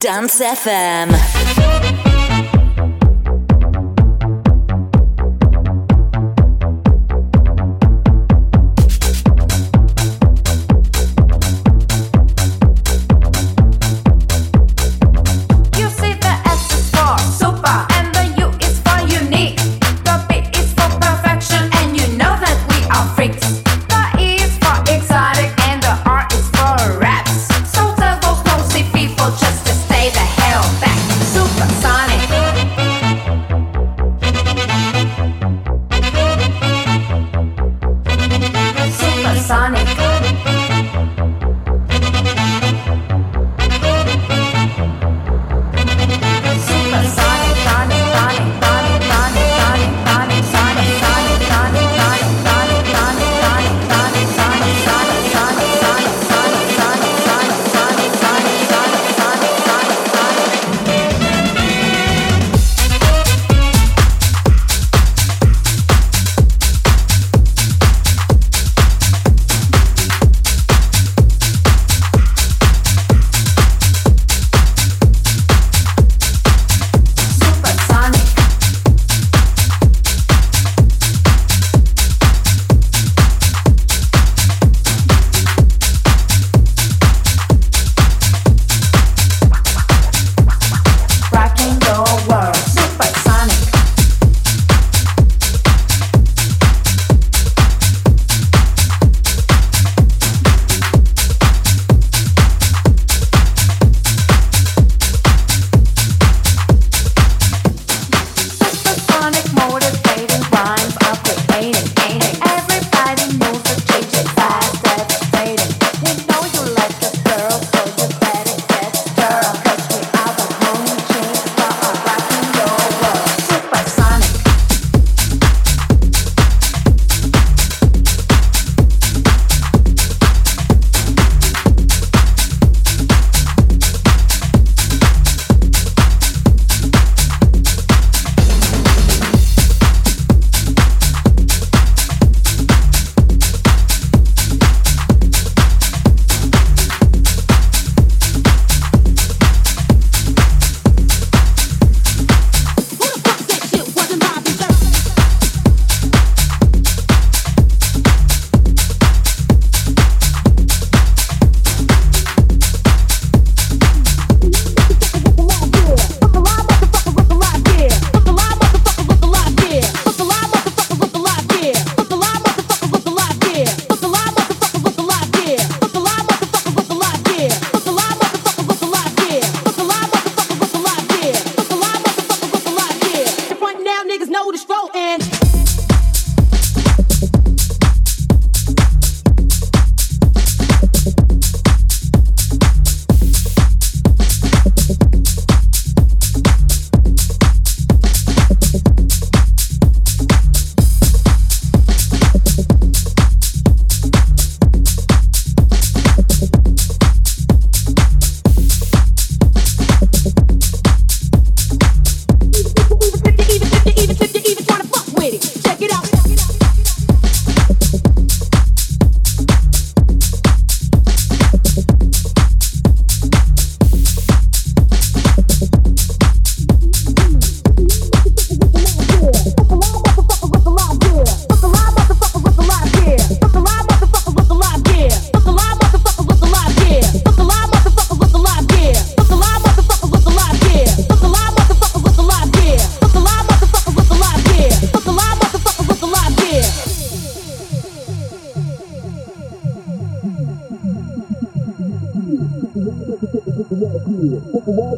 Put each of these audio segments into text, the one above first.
Dance FM.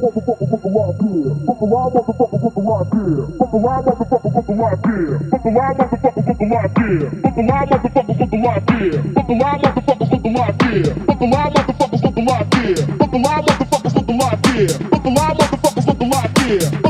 motherfucker, motherfucker, rock here. Fuck a wild motherfucker, fuck a rock here. Fuck a wild motherfucker, fuck a rock here. Fuck a wild motherfucker, fuck a rock here. Fuck a wild motherfucker, fuck a rock here. Fuck a wild motherfucker, fuck a rock here. Fuck a wild motherfucker, fuck a rock here. Fuck a wild motherfucker, fuck a rock here. Fuck a wild motherfucker, fuck a rock here.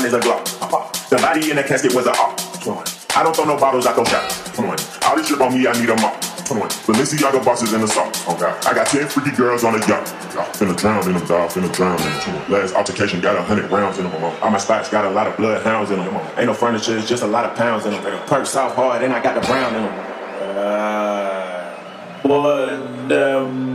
Waistline is a glock. The body in the casket was a op. I don't throw no bottles, I throw shots. All this shit on me, I need a mop. Balenciaga bosses in the salt. Okay. I got 10 freaky girls on a yacht. Finna drown in them, dog. Finna drown in them. Last altercation got a hundred rounds in them. All my spots got a lot of bloodhounds in them. Ain't no furniture, it's just a lot of pounds in them. Perk south hard, and I got the brown in them. Uh, what the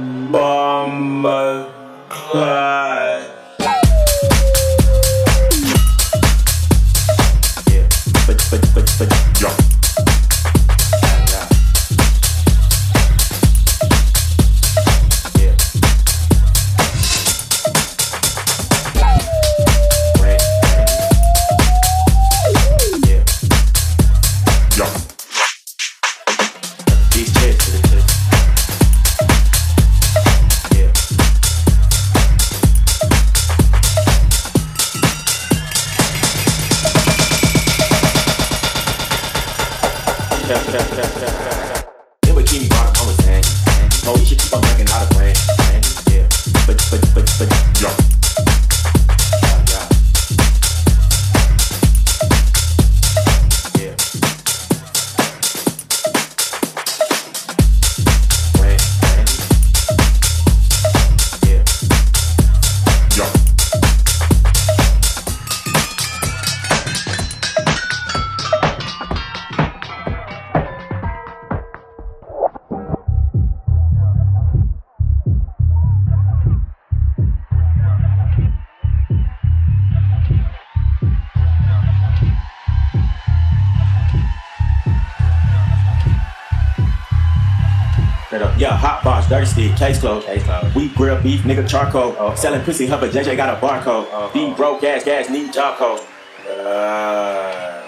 stick, case closed. Case. We grill beef, nigga charcoal. Oh, Selling pussy, hubba, JJ got a barcode. Oh, Beat broke, gas, gas, need code. Uh,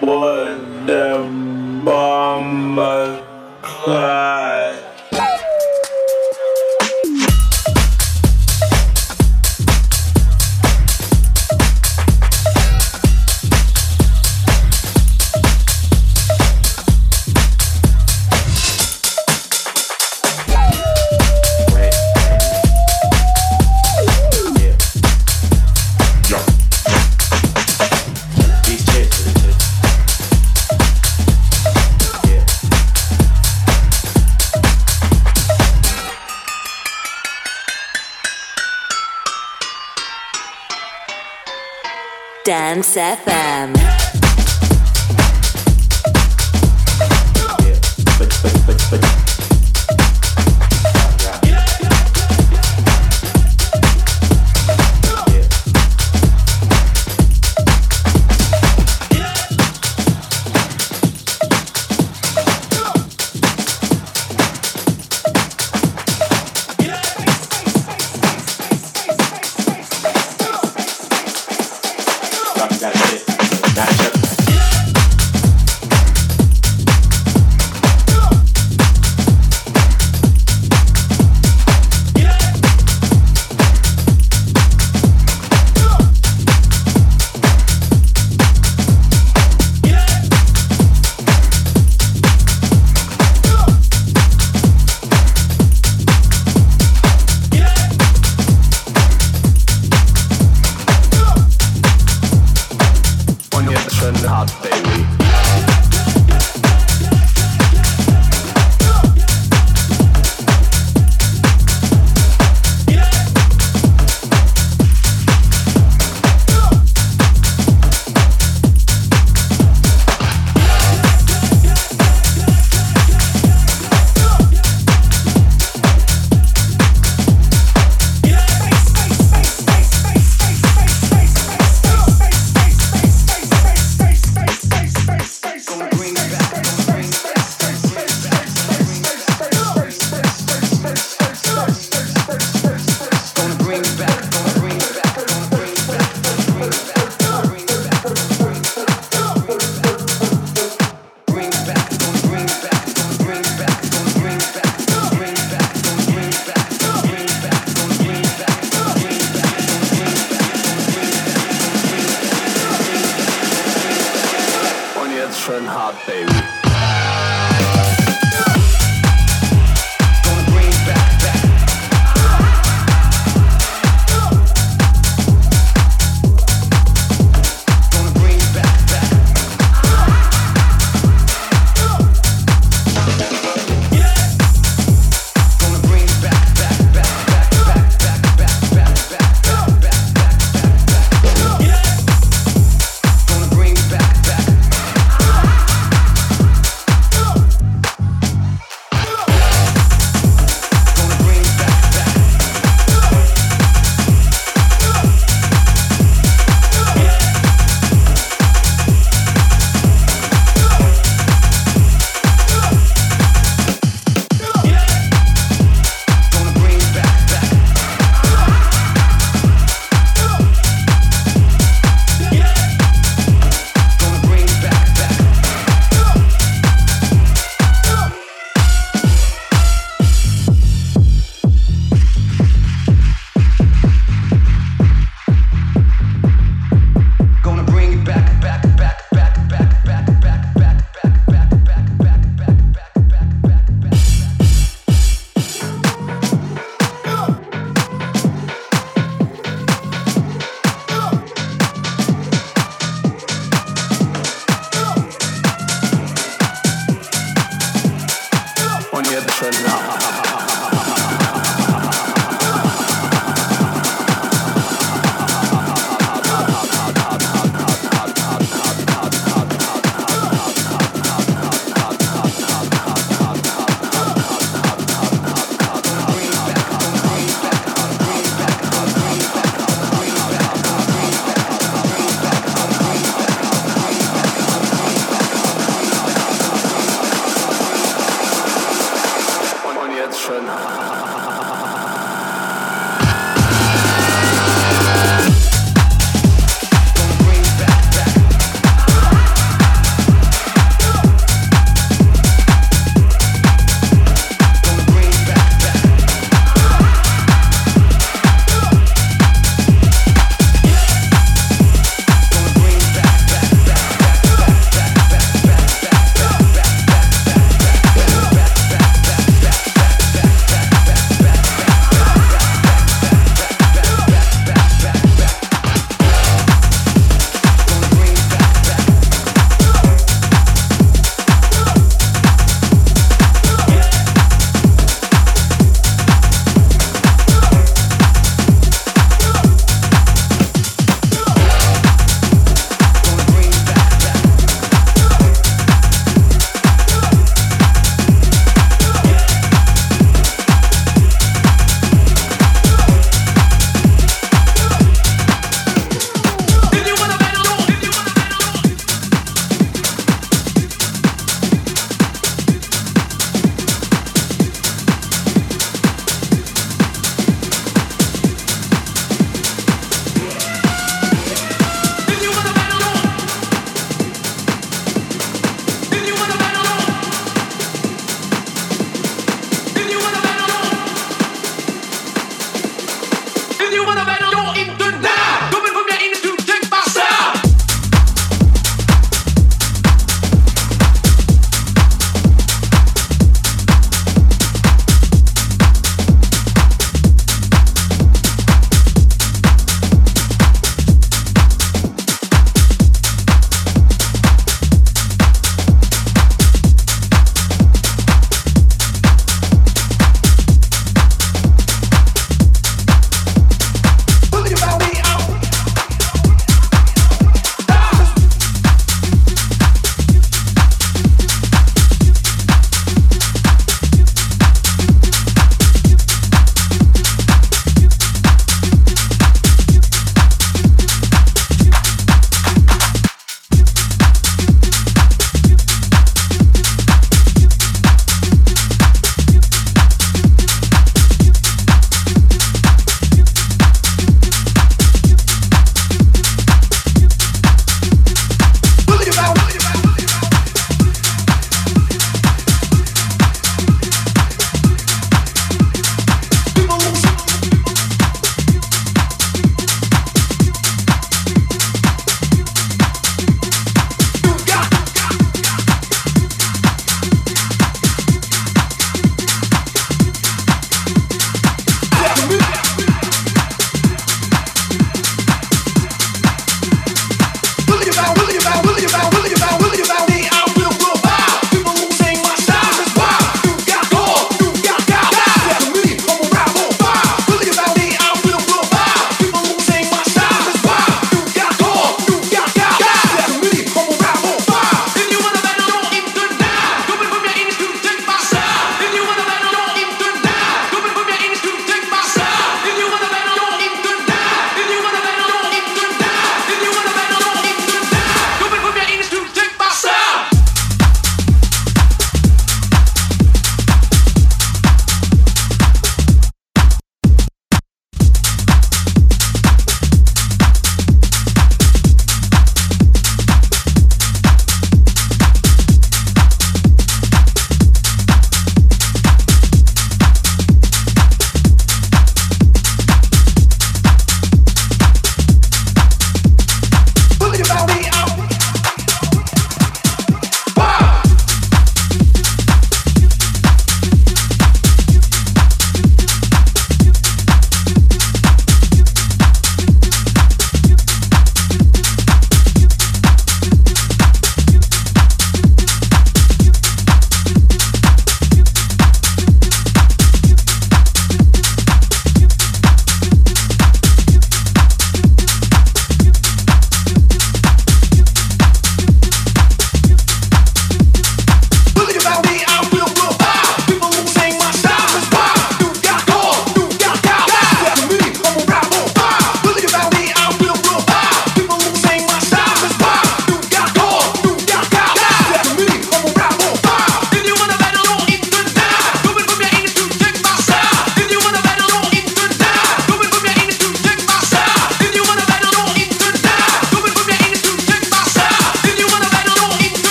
boy, the Dance FM.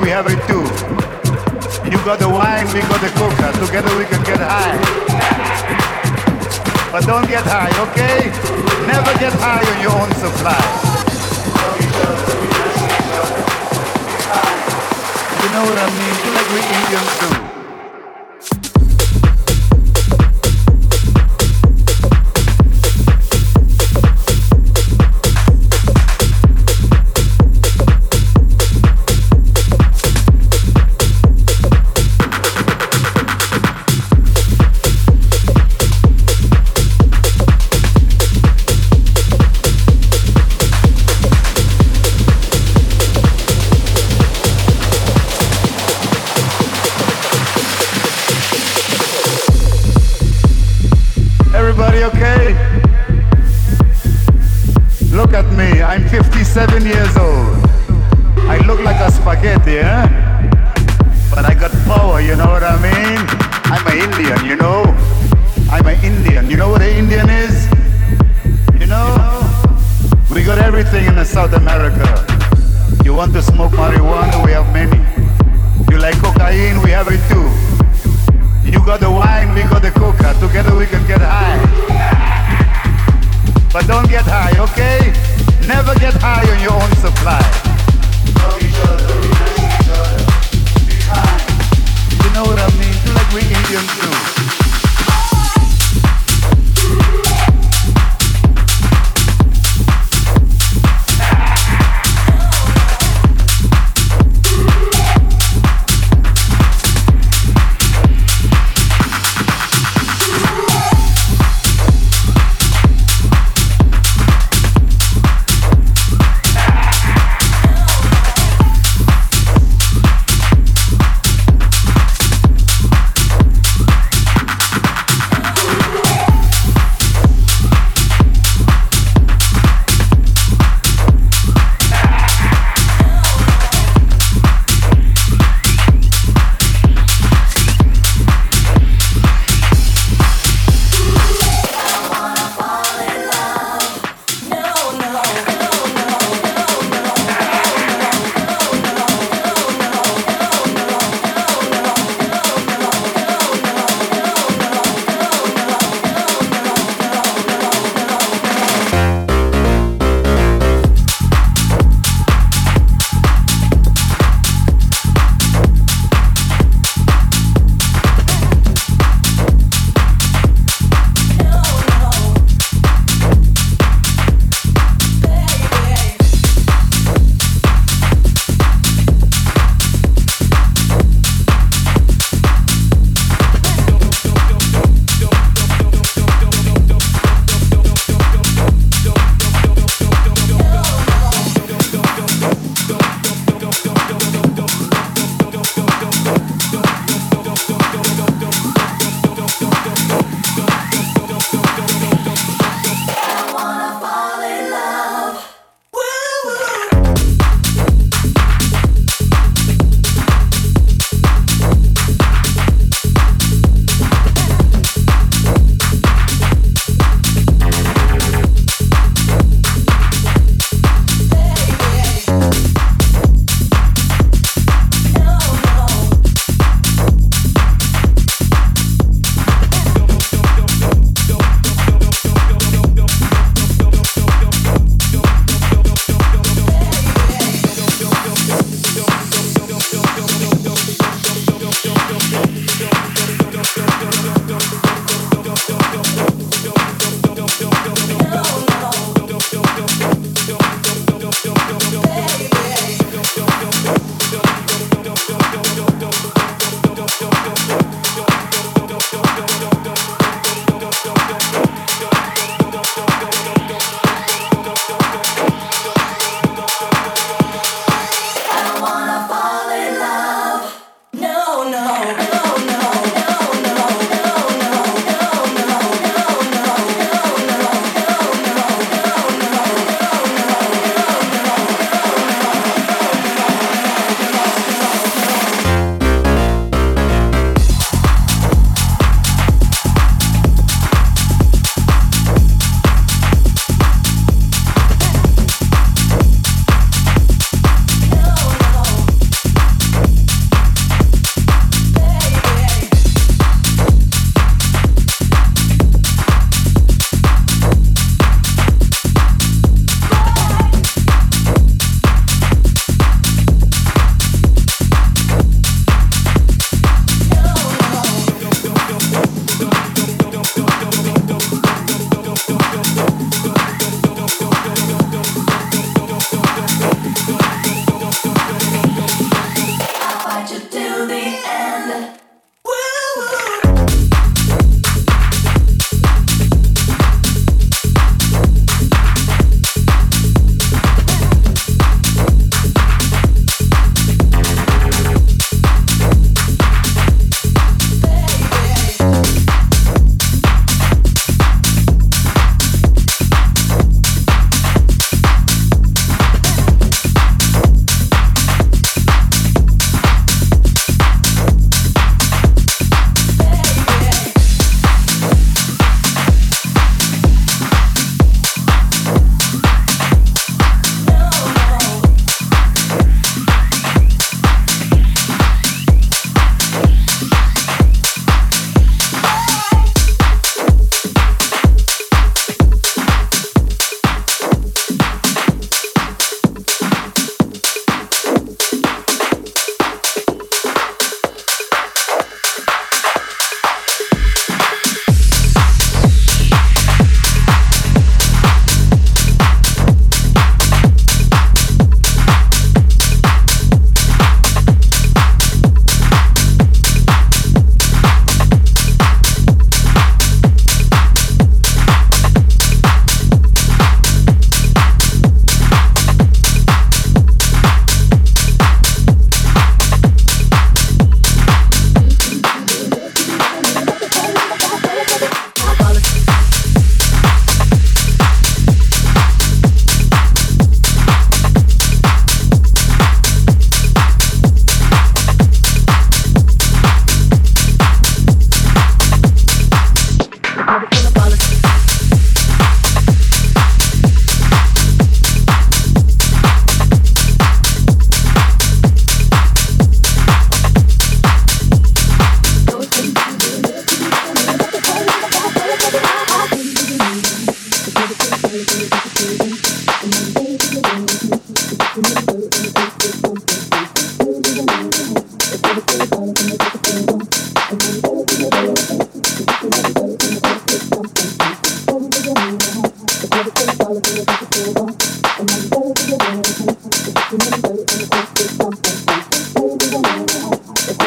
We have it too. You got the wine, we got the coca. Together we can get high. But don't get high, okay? Never get high on your own supply. You know what I mean? Like we Indians do.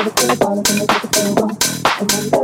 I'm gonna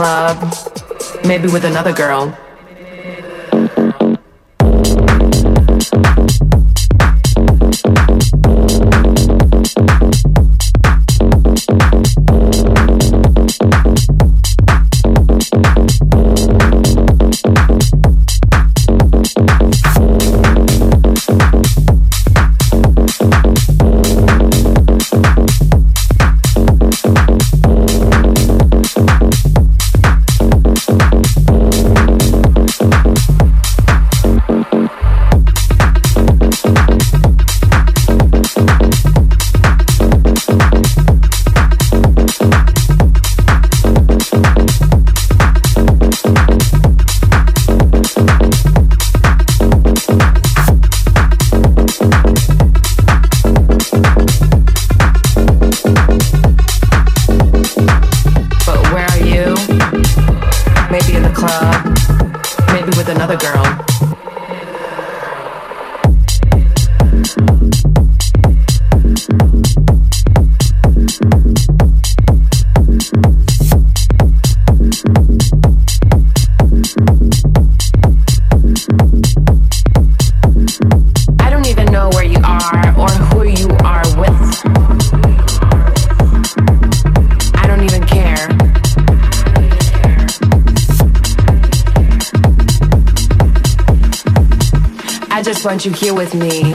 club, maybe with another girl. Want you here with me.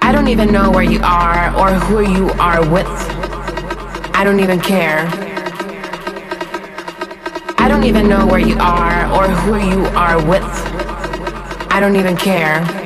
I don't even know where you are or who you are with. I don't even care. I don't even know where you are or who you are with. I don't even care.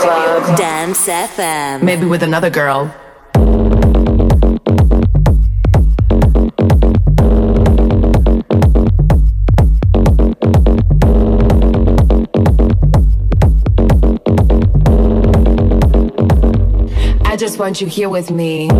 Club. Dance FM. Maybe with another girl. I just want you here with me.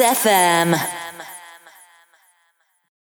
FM.